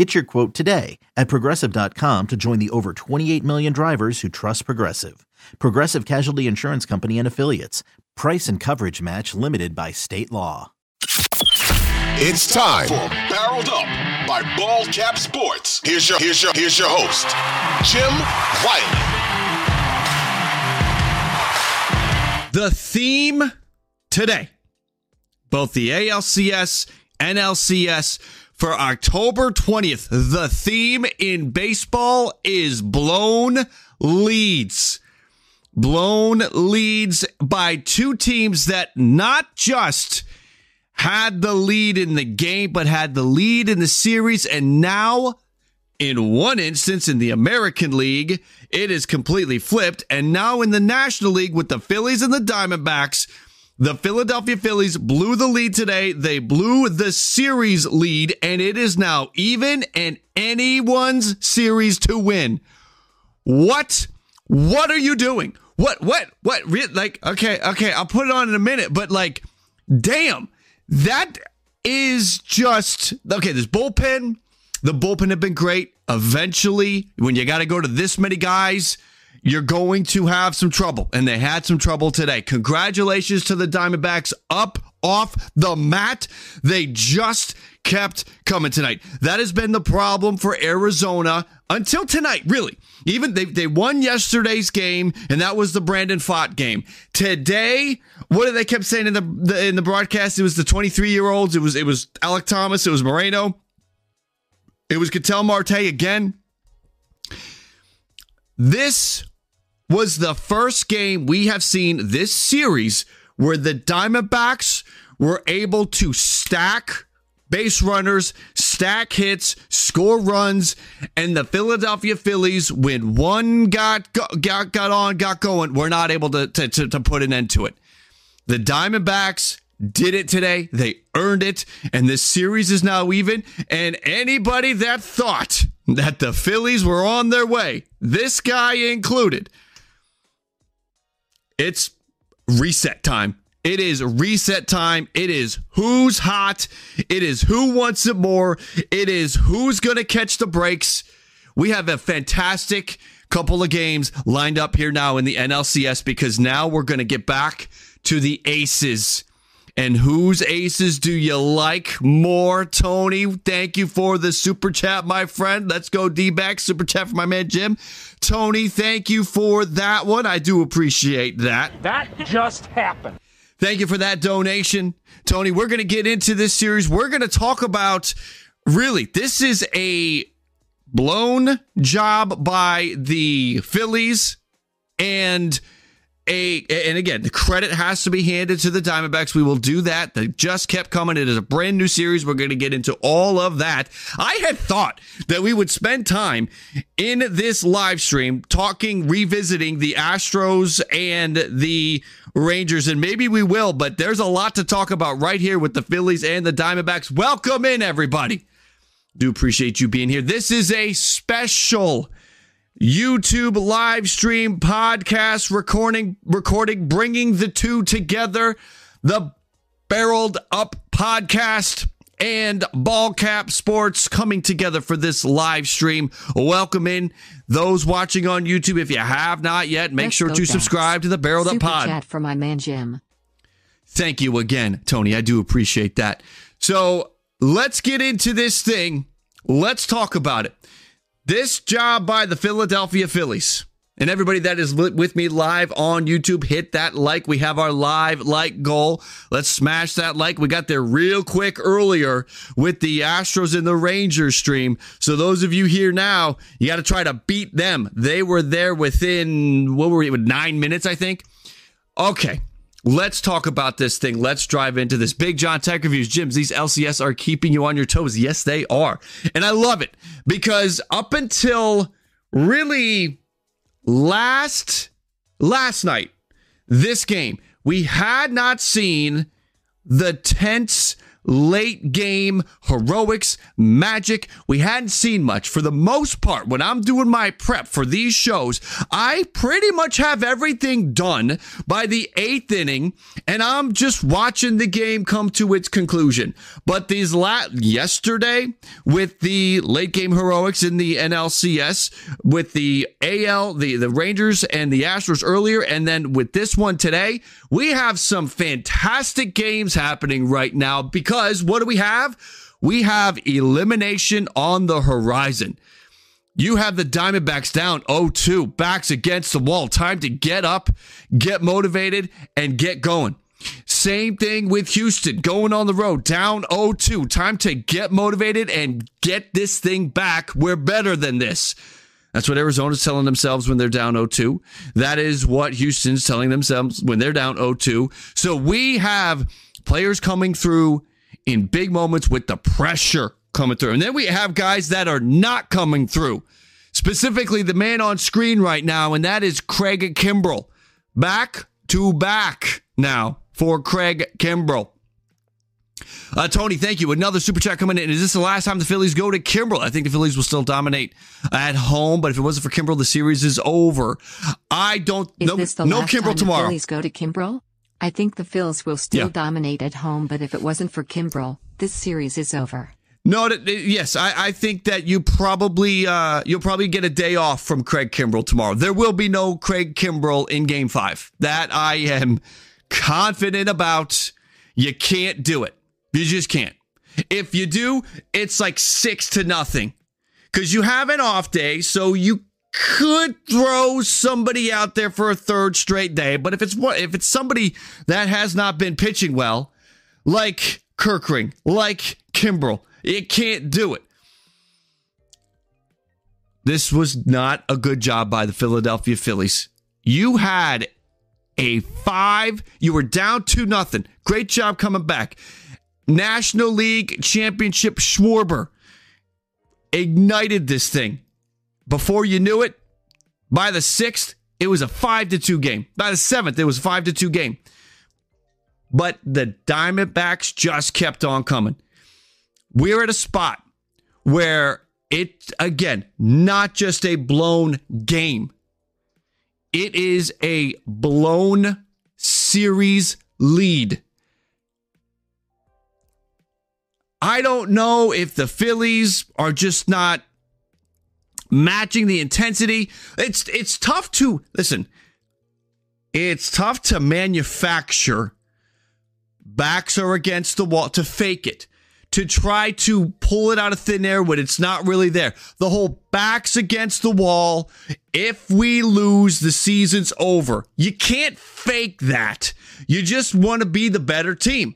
Get your quote today at progressive.com to join the over 28 million drivers who trust Progressive. Progressive Casualty Insurance Company and Affiliates. Price and coverage match limited by state law. It's time for Barreled Up by Ball Cap Sports. Here's your here's your here's your host, Jim Wiley. The theme today, both the ALCS, and NLCS for October 20th. The theme in baseball is blown leads. Blown leads by two teams that not just had the lead in the game, but had the lead in the series. And now, in one instance in the American League, it is completely flipped. And now in the National League with the Phillies and the Diamondbacks, the Philadelphia Phillies blew the lead today. They blew the series lead, and it is now even and anyone's series to win. What? What are you doing? What? What? What? Like, okay, okay, I'll put it on in a minute, but like, damn, that is just okay. This bullpen, the bullpen have been great. Eventually, when you got to go to this many guys, you're going to have some trouble. And they had some trouble today. Congratulations to the Diamondbacks up off the mat. They just kept coming tonight. That has been the problem for Arizona until tonight, really. Even they, they won yesterday's game, and that was the Brandon Pfaadt game. Today, what did they kept saying in the, the in the broadcast? It was the 23 year olds. It was it was Alek Thomas. It was Moreno. It was Ketel Marte again. This was the first game we have seen this series where the Diamondbacks were able to stack base runners, stack hits, score runs, and the Philadelphia Phillies, when one got got got on, got going, were not able to to, to, to put an end to it. The Diamondbacks did it today. They earned it, and this series is now even. And anybody that thought that the Phillies were on their way, this guy included, it's reset time. It is reset time. It is who's hot. It is who wants it more. It is who's going to catch the breaks. We have a fantastic couple of games lined up here now in the NLCS because now we're going to get back to the aces. And whose aces do you like more, Tony? Thank you for the super chat, my friend. Let's go D back. Super chat for my man Jim. Tony, thank you for that one. I do appreciate that. That just happened. Thank you for that donation. Tony, we're going to get into this series. We're going to talk about really, this is a blown job by the Phillies and a and again the credit has to be handed to the Diamondbacks. We will do that. They just kept coming. It is a brand new series. We're going to get into all of that. I had thought that we would spend time in this live stream talking, revisiting the Astros and the Rangers, and maybe we will. But there's a lot to talk about right here with the Phillies and the Diamondbacks. Welcome in, everybody. Do appreciate you being here. This is a special YouTube live stream podcast recording recording bringing the two together the barreled up podcast and ball cap sports coming together for this live stream welcome in those watching on YouTube if you have not yet make Let's sure to Ducks. subscribe to the barreled Super up pod chat for my man Jim. Thank you again, Tony. I do appreciate that. So let's get into this thing. Let's talk about it. This job by the Philadelphia Phillies. And everybody that is with me live on YouTube, hit that like. We have our live like goal. Let's smash that like. We got there real quick earlier with the Astros and the Rangers stream. So those of you here now, you got to try to beat them. They were there within, what were we, nine minutes, I think. Okay. Let's talk about this thing. Let's drive into this. Big John Tech Reviews. Gyms, these LCS are keeping you on your toes. Yes, they are. And I love it because up until really last last night, this game, we had not seen the tense late game heroics, magic. We hadn't seen much. For the most part, when I'm doing my prep for these shows, I pretty much have everything done by the eighth inning, and I'm just watching the game come to its conclusion. But these last yesterday with the late game heroics in the NLCS, with the AL, the, the Rangers and the Astros earlier, and then with this one today, we have some fantastic games happening right now because what do we have? We have elimination on the horizon. You have the Diamondbacks down 0-2, backs against the wall. Time to get up, get motivated, and get going. Same thing with Houston going on the road, down 0-2. Time to get motivated and get this thing back. We're better than this. That's what Arizona's telling themselves when they're down 0-2. That is what Houston's telling themselves when they're down 0-2. So we have players coming through in big moments with the pressure coming through. And then we have guys that are not coming through. Specifically, the man on screen right now, and that is Craig Kimbrel. Back to back now for Craig Kimbrel. Uh, Tony, thank you. Another super chat coming in. Is this the last time the Phillies go to Kimbrel? I think the Phillies will still dominate at home, but if it wasn't for Kimbrel, the series is over. I don't. Is no, this the no last Kimbrel time tomorrow. The Phillies go to Kimbrel? I think the Phils will still Yeah. dominate at home, but if it wasn't for Kimbrel, this series is over. No, yes, I, I think that you probably uh, you'll probably get a day off from Craig Kimbrel tomorrow. There will be no Craig Kimbrel in Game Five. That I am confident about. You can't do it. You just can't. If you do, it's like six to nothing because you have an off day, so you could throw somebody out there for a third straight day. But if it's if it's somebody that has not been pitching well, like Kerkering, like Kimbrel, it can't do it. This was not a good job by the Philadelphia Phillies. You had a five, you were down two nothing. Great job coming back. National League Championship Schwarber ignited this thing. Before you knew it, by the sixth, it was a five to two game. By the seventh, it was a five to two game. But the Diamondbacks just kept on coming. We're at a spot where it, again, not just a blown game, it is a blown series lead. I don't know if the Phillies are just not matching the intensity. It's it's tough to listen. It's tough to manufacture backs are against the wall to fake it. To try to pull it out of thin air when it's not really there. The whole backs against the wall. If we lose, the season's over. You can't fake that. You just want to be the better team.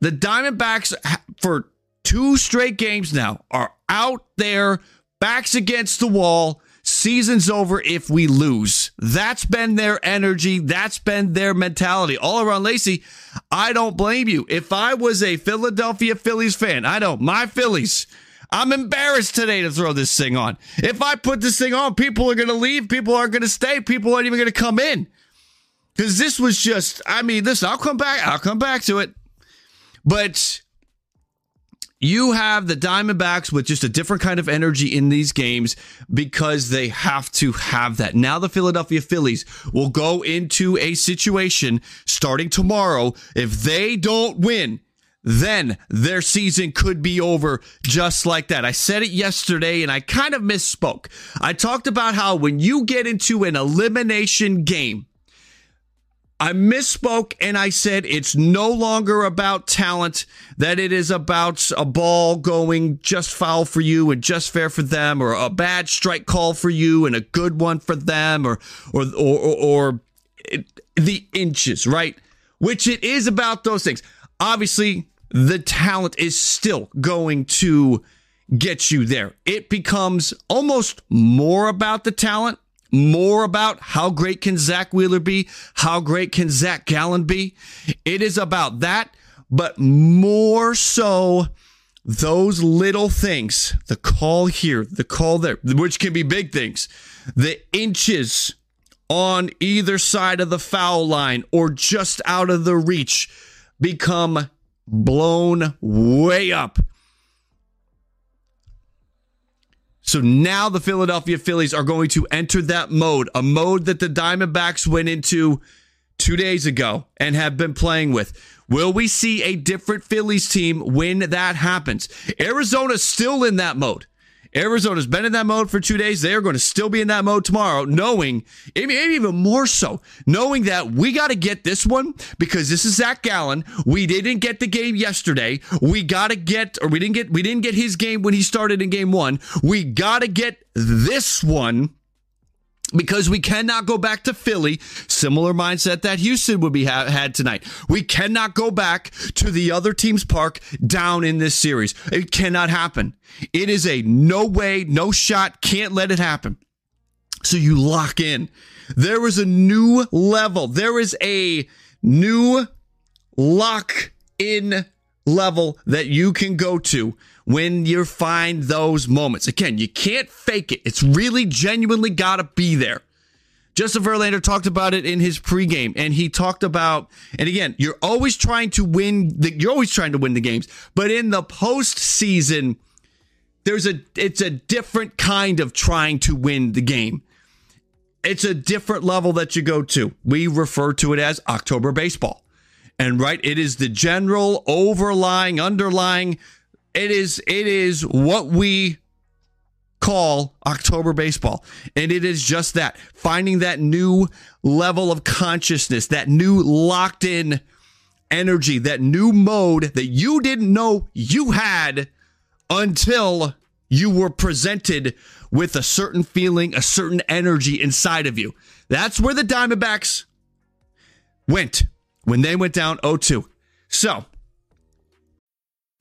The Diamondbacks, for two straight games now, are out there, backs against the wall. Season's over if we lose. That's been their energy. That's been their mentality. All around Lacey, I don't blame you. If I was a Philadelphia Phillies fan, I know my Phillies. I'm embarrassed today to throw this thing on. If I put this thing on, people are going to leave. People aren't going to stay. People aren't even going to come in. Because this was just, I mean, listen, I'll come back. I'll come back to it. But you have the Diamondbacks with just a different kind of energy in these games because they have to have that. Now the Philadelphia Phillies will go into a situation starting tomorrow. If they don't win, then their season could be over just like that. I said it yesterday and I kind of misspoke. I talked about how when you get into an elimination game, I misspoke and I said it's no longer about talent, that it is about a ball going just foul for you and just fair for them, or a bad strike call for you and a good one for them, or or or, or, or it, the inches, right? Which it is about those things. Obviously, the talent is still going to get you there. It becomes almost more about the talent more about how great can Zack Wheeler be, how great can Zac Gallen be. It is about that, but more so those little things, the call here, the call there, which can be big things, the inches on either side of the foul line or just out of the reach become blown way up So now the Philadelphia Phillies are going to enter that mode, a mode that the Diamondbacks went into two days ago and have been playing with. Will we see a different Phillies team when that happens? Arizona's still in that mode. Arizona's been in that mode for two days. They are going to still be in that mode tomorrow, knowing, maybe even more so, knowing that we got to get this one because this is Zac Gallen. We didn't get the game yesterday. We got to get, or we didn't get, we didn't get his game when he started in game one. We got to get this one because we cannot go back to Philly. Similar mindset that Houston would be ha- had tonight. We cannot go back to the other team's park down in this series. It cannot happen. It is a no way, no shot. Can't let it happen. So you lock in. There is a new level. There is a new lock in level that you can go to when you find those moments. Again, you can't fake it. It's really genuinely got to be there. Justin Verlander talked about it in his pregame, and he talked about, and again, you're always trying to win. The, you're always trying to win the games, but in the postseason, there's a it's a different kind of trying to win the game. It's a different level that you go to. We refer to it as October baseball, and right, it is the general overlying, underlying it is it is what we call October baseball. And it is just that finding that new level of consciousness, that new locked in energy, that new mode that you didn't know you had until you were presented with a certain feeling, a certain energy inside of you. That's where the Diamondbacks went when they went down 0 2. So,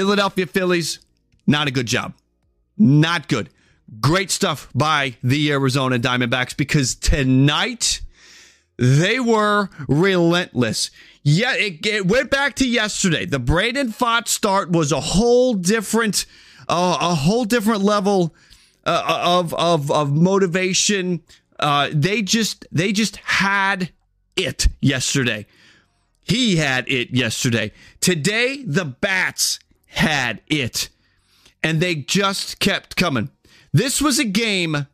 Philadelphia Phillies, not a good job. Not good. Great stuff by the Arizona Diamondbacks because tonight they were relentless. Yeah, it, it went back to yesterday. The Braden Pfaadt start was a whole different, uh, a whole different level uh, of of of motivation. Uh, they just they just had it yesterday. He had it yesterday. Today, the bats had it. And they just kept coming. This was a game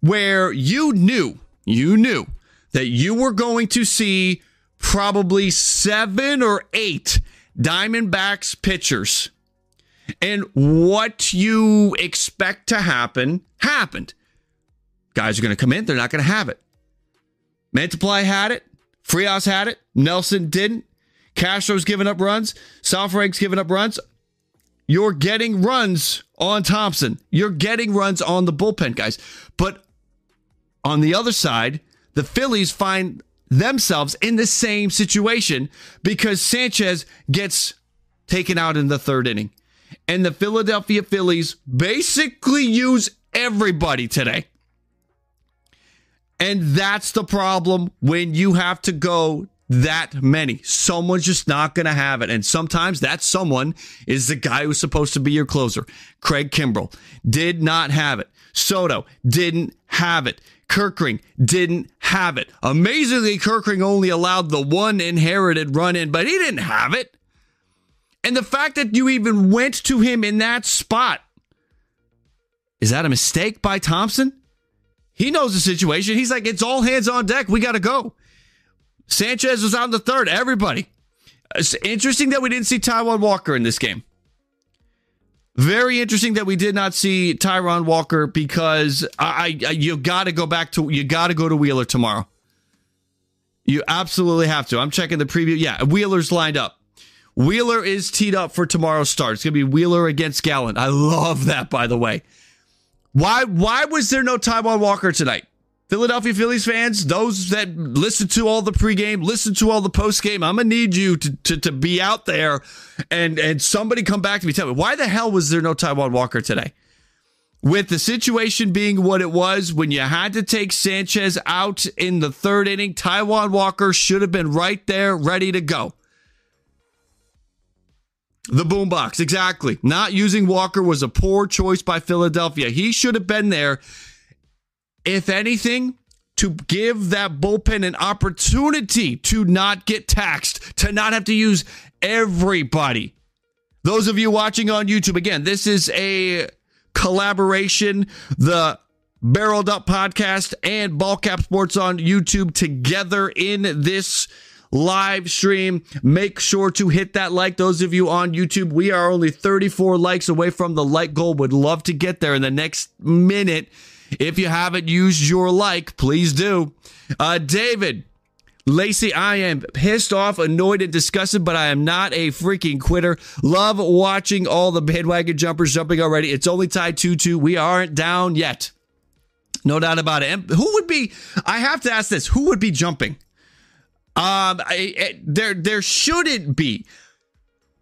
where you knew, you knew that you were going to see probably seven or eight Diamondbacks pitchers. And what you expect to happen happened. Guys are going to come in, they're not going to have it. Mantiply had it. Frias had it. Nelson didn't. Castro's giving up runs. Saalfrank's giving up runs. You're getting runs on Thompson. You're getting runs on the bullpen guys. But on the other side, the Phillies find themselves in the same situation because Sanchez gets taken out in the third inning. And the Philadelphia Phillies basically use everybody today. And that's the problem when you have to go that many. Someone's just not going to have it. And sometimes that someone is the guy who's supposed to be your closer. Craig Kimbrel did not have it. Soto didn't have it. Kerkering didn't have it. Amazingly, Kerkering only allowed the one inherited run in, but he didn't have it. And the fact that you even went to him in that spot is that a mistake by Thomson? He knows the situation. He's like, it's all hands on deck. We got to go. Sanchez was on the third. Everybody. It's interesting that we didn't see Taijuan Walker in this game. Very interesting that we did not see Taijuan Walker because I, I you got to go back to you got to go to Wheeler tomorrow. You absolutely have to. I'm checking the preview. Yeah, Wheeler's lined up. Wheeler is teed up for tomorrow's start. It's to be Wheeler against Gallen. I love that, by the way. Why why was there no Taijuan Walker tonight? Philadelphia Phillies fans, those that listen to all the pregame, listen to all the postgame, I'm gonna need you to, to, to be out there and and somebody come back to me. Tell me why the hell was there no Taijuan Walker today? With the situation being what it was, when you had to take Sanchez out in the third inning, Taijuan Walker should have been right there, ready to go. The boombox, exactly. Not using Walker was a poor choice by Philadelphia. He should have been there if anything, to give that bullpen an opportunity to not get taxed, to not have to use everybody. Those of you watching on YouTube, again, this is a collaboration. The Barreled Up podcast and Ballcap Sports on YouTube together in this live stream. Make sure to hit that like. Those of you on YouTube, we are only 34 likes away from the like goal. Would love to get there in the next minute. If you haven't used your like, please do. Uh, David, Lacey, I am pissed off, annoyed, and disgusted, but I am not a freaking quitter. Love watching all the bandwagon jumpers jumping already. It's only tied 2 2. We aren't down yet. No doubt about it. And who would be, I have to ask this, who would be jumping? Um, I, I, there, there shouldn't be.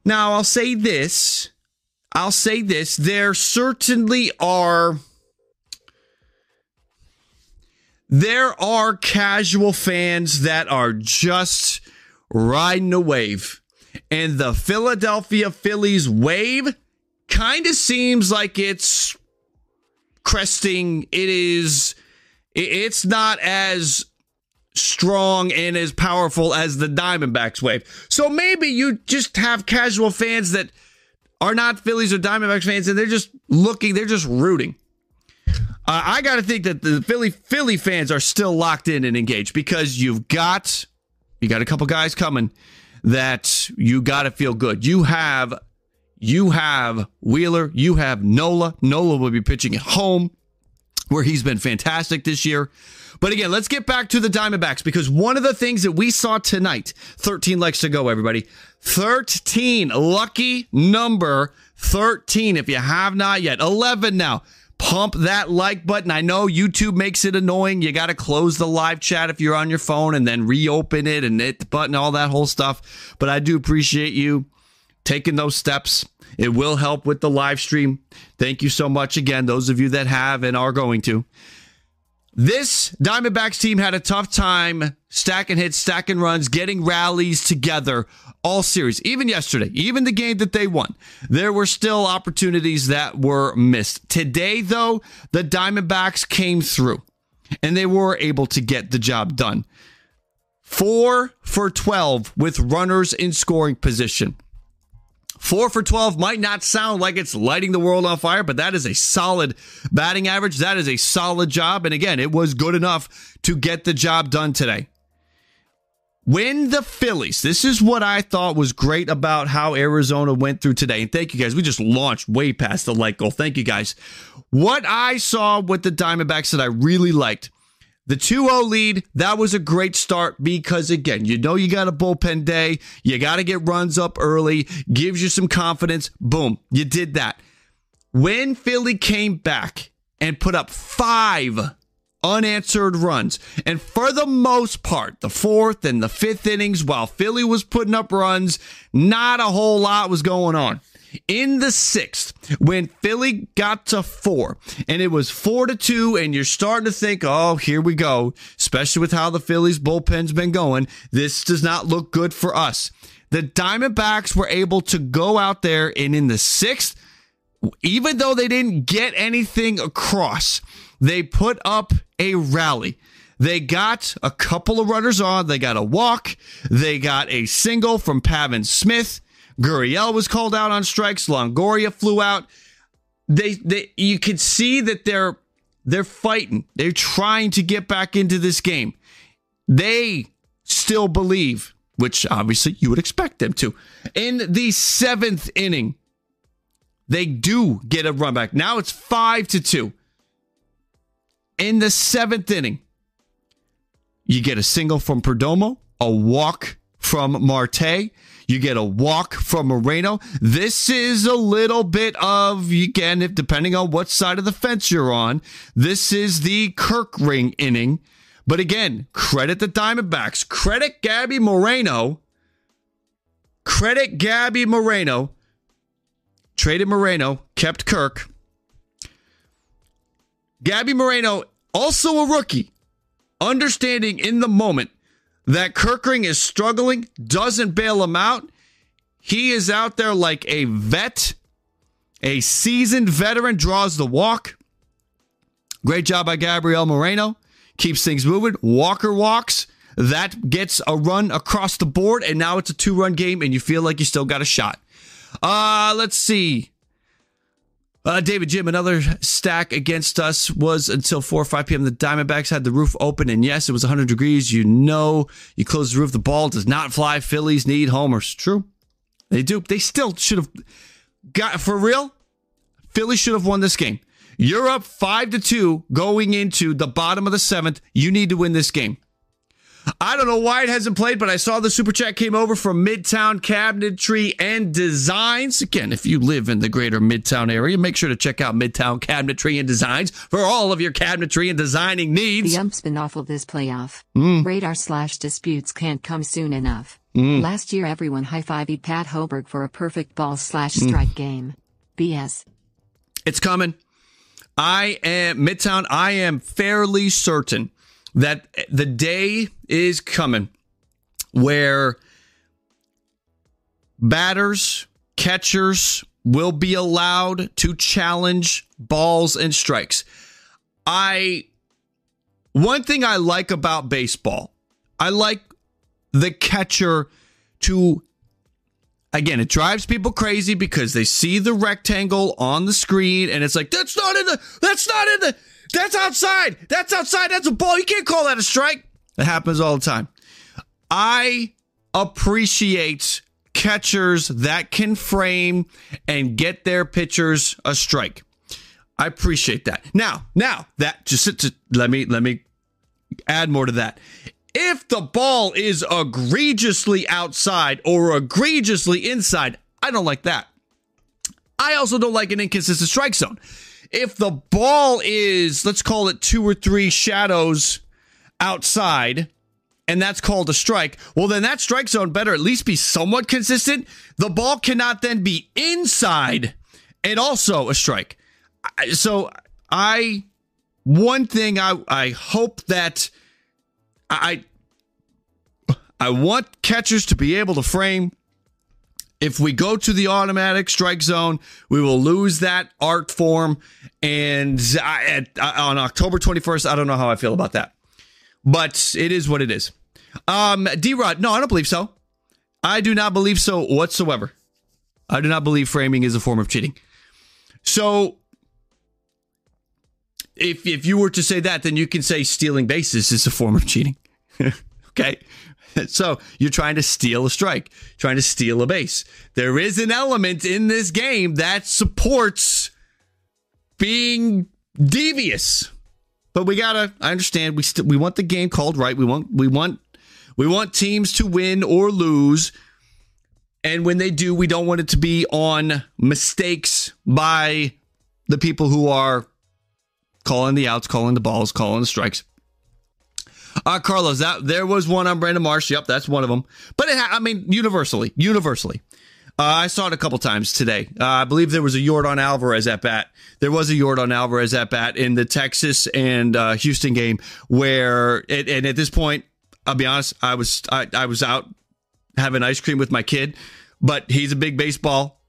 Now, I'll say this. I'll say this. There certainly are there are casual fans that are just riding a wave. And the Philadelphia Phillies wave kind of seems like it's cresting. It is, it's not as strong and as powerful as the Diamondbacks wave. So maybe you just have casual fans that are not Phillies or Diamondbacks fans and they're just looking, they're just rooting. Uh, I got to think that the Philly Philly fans are still locked in and engaged because you've got you got a couple guys coming that you got to feel good. You have you have Wheeler, you have Nola. Nola will be pitching at home where he's been fantastic this year. But again, let's get back to the Diamondbacks because one of the things that we saw tonight, 13 legs to go, everybody. 13, lucky number 13. If you have not yet, 11 now pump that like button. I know YouTube makes it annoying. You got to close the live chat if you're on your phone and then reopen it and hit the button, all that whole stuff. But I do appreciate you taking those steps. It will help with the live stream. Thank you so much again, those of you that have and are going to. This Diamondbacks team had a tough time stacking hits, stacking runs, getting rallies together all series. Even yesterday, even the game that they won, there were still opportunities that were missed. Today, though, the Diamondbacks came through and they were able to get the job done. Four for 12 with runners in scoring position. Four for 12 might not sound like it's lighting the world on fire, but that is a solid batting average. That is a solid job. And again, it was good enough to get the job done today. When the Phillies, this is what I thought was great about how Arizona went through today. And thank you guys. We just launched way past the light goal. Thank you guys. What I saw with the Diamondbacks that I really liked the 2 0 lead, that was a great start because, again, you know you got a bullpen day. You got to get runs up early, gives you some confidence. Boom, you did that. When Philly came back and put up five unanswered runs, and for the most part, the fourth and the fifth innings, while Philly was putting up runs, not a whole lot was going on in the sixth when Philly got to four and it was four to two, and you're starting to think, oh, here we go, especially with how the Phillies bullpen's been going. This does not look good for us. The Diamondbacks were able to go out there and in the sixth, even though they didn't get anything across, they put up a rally. They got a couple of runners on. They got a walk. They got a single from Pavin Smith. Gurriel was called out on strikes. Longoria flew out. They, they, you could see that they're, they're fighting. They're trying to get back into this game. They still believe, which obviously you would expect them to. In the seventh inning, they do get a run back. Now it's five to two. In the seventh inning, you get a single from Perdomo, a walk from Marte. You get a walk from Moreno. This is a little bit of, again, if depending on what side of the fence you're on, this is the Kerkering inning. But again, credit the Diamondbacks. Credit Gabby Moreno. Credit Gabby Moreno. Traded Moreno, kept Kirk. Gabby Moreno, also a rookie, understanding in the moment that Kerkering is struggling, doesn't bail him out. He is out there like a vet, a seasoned veteran, draws the walk. Great job by Gabriel Moreno. Keeps things moving. Walker walks. That gets a run across the board, and now it's a two run game, and you feel like you still got a shot. Uh, let's see. Uh, David Jim, another stack against us was until 4 or 5 p.m. The Diamondbacks had the roof open, and yes, it was 100 degrees. You know, you close the roof, the ball does not fly. Phillies need homers. True. They do. They still should have got, for real, Phillies should have won this game. You're up 5 to 2 going into the bottom of the seventh. You need to win this game. I don't know why it hasn't played, but I saw the super chat came over from Midtown Cabinetry and Designs. Again, if you live in the greater Midtown area, make sure to check out Midtown Cabinetry and Designs for all of your cabinetry and designing needs. The ump's been awful this playoff. Mm. Radar slash disputes can't come soon enough. Last year, everyone high fived Pat Hoberg for a perfect ball slash Mm. strike game. BS. It's coming. I am Midtown. I am fairly certain that the day is coming where batters, catchers will be allowed to challenge balls and strikes. I one thing I like about baseball, I like the catcher to again, it drives people crazy because they see the rectangle on the screen and it's like, that's not in the, that's not in the, that's outside. That's outside. That's a ball. You can't call that a strike. That happens all the time. I appreciate catchers that can frame and get their pitchers a strike. I appreciate that. Now, now that just, just let me, let me add more to that. If the ball is egregiously outside or egregiously inside, I don't like that. I also don't like an inconsistent strike zone. If the ball is, let's call it two or three shadows outside, and that's called a strike, well, then that strike zone better at least be somewhat consistent. The ball cannot then be inside and also a strike. So I, one thing I, I hope that I I want catchers to be able to frame. If we go to the automatic strike zone, we will lose that art form. And I, at, on October 21st, I don't know how I feel about that. But it is what it is. Um, D Rod, no, I don't believe so. I do not believe so whatsoever. I do not believe framing is a form of cheating. So if if you were to say that, then you can say stealing bases is a form of cheating. okay. So you're trying to steal a strike, trying to steal a base. There is an element in this game that supports being devious. But we gotta I understand we st- we want the game called right. We want we want we want teams to win or lose. And when they do, we don't want it to be on mistakes by the people who are calling the outs, calling the balls, calling the strikes. Uh, Carlos, that there was one on Brandon Marsh. Yep, that's one of them. But it, I mean, universally, universally. Uh, I saw it a couple times today. Uh, I believe there was a Yordan Alvarez at bat. There was a Yordan Alvarez at bat in the Texas and uh, Houston game where, it, and at this point, I'll be honest, I was I, I was out having ice cream with my kid, but he's a big baseball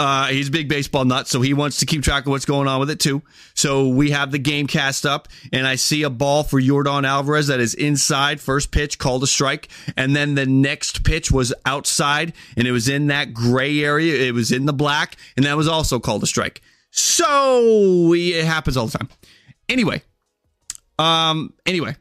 Uh, he's a big baseball nut, so he wants to keep track of what's going on with it too. So we have the game cast up, and I see a ball for Yordan Alvarez that is inside. First pitch called a strike, and then the next pitch was outside, and it was in that gray area. It was in the black, and that was also called a strike. So it happens all the time. Anyway, um, anyway,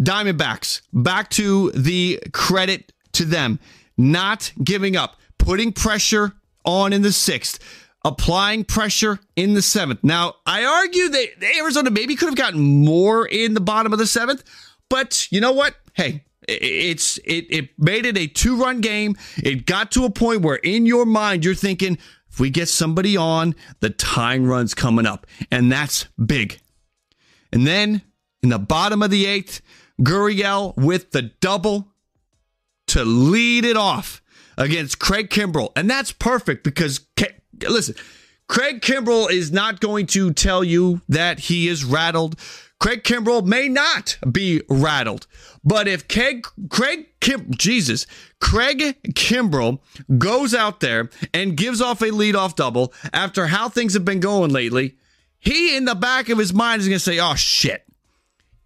Diamondbacks back to the credit to them, not giving up, putting pressure on in the sixth, applying pressure in the seventh. Now, I argue that Arizona maybe could have gotten more in the bottom of the seventh, but you know what? Hey, it's it it made it a two run game. It got to a point where in your mind you're thinking, if we get somebody on, the tying run's coming up, and that's big. And then in the bottom of the eighth, Gurriel with the double to lead it off against Craig Kimbrel. And that's perfect because, listen, Craig Kimbrel is not going to tell you that he is rattled. Craig Kimbrel may not be rattled. But if Craig, Craig Kim, Jesus, Craig Kimbrel goes out there and gives off a leadoff double after how things have been going lately, he in the back of his mind is going to say, oh shit.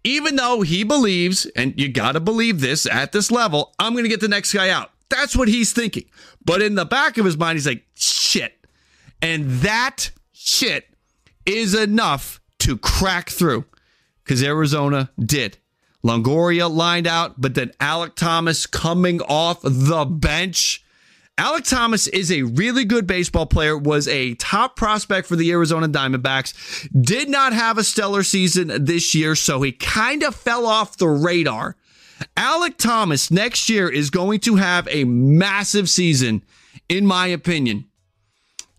Even though he believes, and you got to believe this at this level, I'm going to get the next guy out. That's what he's thinking. But in the back of his mind, he's like, shit. And that shit is enough to crack through because Arizona did. Longoria lined out, but then Alek Thomas coming off the bench. Alek Thomas is a really good baseball player, was a top prospect for the Arizona Diamondbacks, did not have a stellar season this year, so he kind of fell off the radar. Alek Thomas next year is going to have a massive season, in my opinion.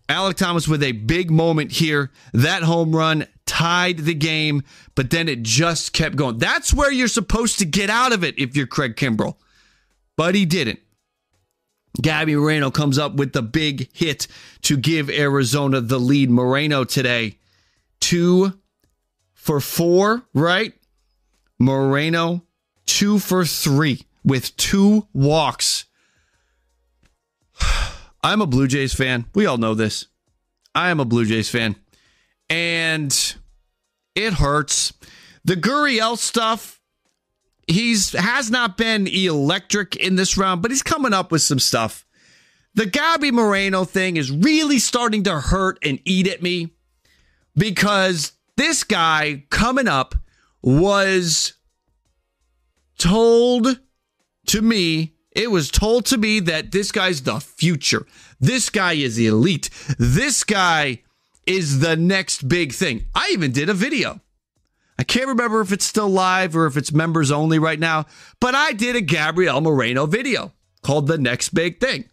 Alek Thomas with a big moment here. That home run tied the game, but then it just kept going. That's where you're supposed to get out of it if you're Craig Kimbrel. But he didn't. Gabby Moreno comes up with the big hit to give Arizona the lead. Moreno today, two for four, right? Moreno two for three with two walks. I'm a Blue Jays fan. We all know this. I am a Blue Jays fan. And it hurts. The Gurriel stuff, he's has not been electric in this round, but he's coming up with some stuff. The Gabby Moreno thing is really starting to hurt and eat at me because this guy coming up was told to me, it was told to me that this guy's the future. This guy is elite. This guy is the next big thing. I even did a video. I can't remember if it's still live or if it's members only right now, but I did a Gabriel Moreno video called The Next Big Thing.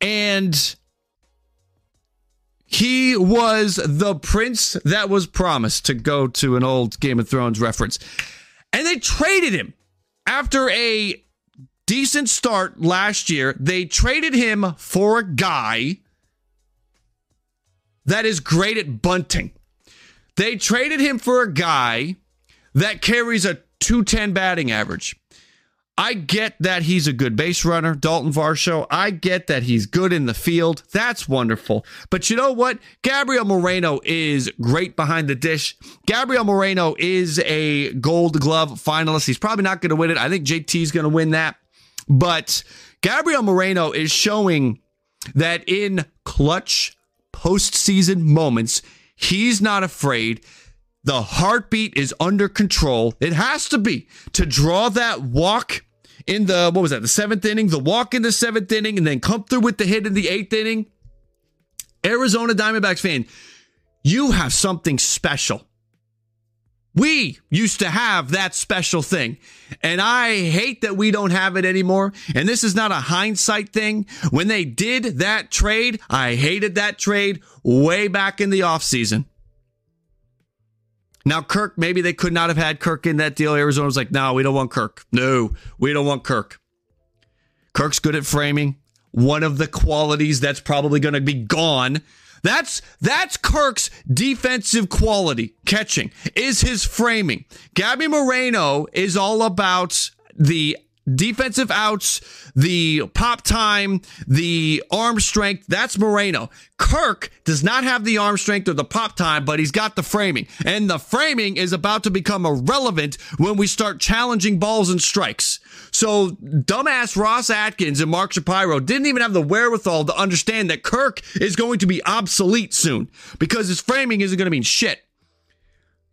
And he was the prince that was promised to go to an old Game of Thrones reference. And they traded him after a decent start last year, they traded him for a guy that is great at bunting. They traded him for a guy that carries a 210 batting average. I get that he's a good base runner, Dalton Varsho. I get that he's good in the field. That's wonderful. But you know what? Gabriel Moreno is great behind the dish. Gabriel Moreno is a gold glove finalist. He's probably not going to win it. I think JT's going to win that. But Gabriel Moreno is showing that in clutch postseason moments, he's not afraid. The heartbeat is under control. It has to be to draw that walk in the, what was that, the seventh inning, the walk in the seventh inning, and then come through with the hit in the eighth inning. Arizona Diamondbacks fan, you have something special. We used to have that special thing. And I hate that we don't have it anymore. And this is not a hindsight thing. When they did that trade, I hated that trade way back in the offseason. Now, Kirk, maybe they could not have had Kirk in that deal. Arizona was like, no, we don't want Kirk. No, we don't want Kirk. Kirk's good at framing. One of the qualities that's probably going to be gone. That's that's Kirk's defensive quality, catching, is his framing. Gabby Moreno is all about the defensive outs, the pop time, the arm strength, that's Moreno. Kirk does not have the arm strength or the pop time, but he's got the framing. And the framing is about to become irrelevant when we start challenging balls and strikes. So dumbass Ross Atkins and Mark Shapiro didn't even have the wherewithal to understand that Kirk is going to be obsolete soon because his framing isn't going to mean shit.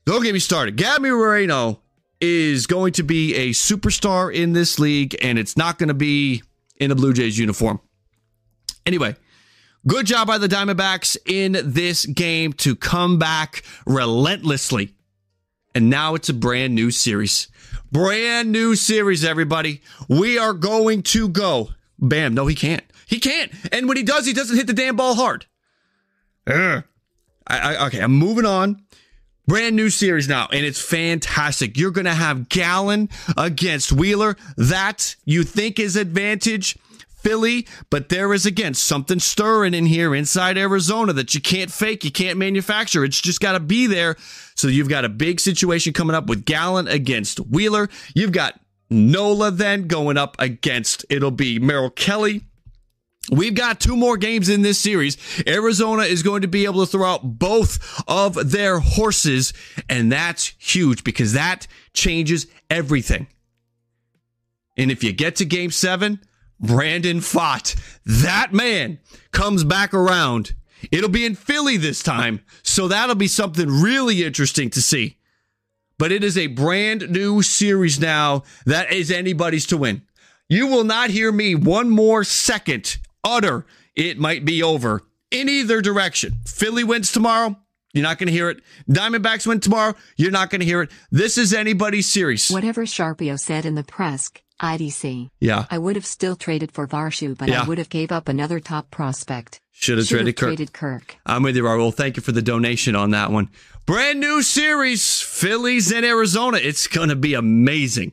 Don't get me started. Gabby Moreno is going to be a superstar in this league, and it's not going to be in a Blue Jays uniform. Anyway, good job by the Diamondbacks in this game to come back relentlessly. And now it's a brand new series. Brand new series, everybody. We are going to go. Bam. No, he can't. He can't. And when he does, he doesn't hit the damn ball hard. Ugh. I, I, okay, I'm moving on. Brand new series now, and it's fantastic. You're going to have Gallen against Wheeler. That you think is advantage Philly, but there is again something stirring in here inside Arizona that you can't fake, you can't manufacture. It's just got to be there. So you've got a big situation coming up with Gallen against Wheeler. You've got Nola then going up against it'll be Merrill Kelly We've got two more games in this series. Arizona is going to be able to throw out both of their horses, and that's huge because that changes everything. And if you get to game seven, Brandon Pfaadt, that man comes back around. It'll be in Philly this time, so that'll be something really interesting to see. But it is a brand new series now that is anybody's to win. You will not hear me one more second utter it might be over in either direction. Philly wins tomorrow. You're not going to hear it. Diamondbacks win tomorrow. You're not going to hear it. This is anybody's series. Whatever Shapiro said in the press, IDC. Yeah. I would have still traded for Varsho, but Yeah. I would have gave up another top prospect. Should have traded Kirk. traded Kirk. I'm with you, Raul. Thank you for the donation on that one. Brand new series, Phillies and Arizona. It's going to be amazing.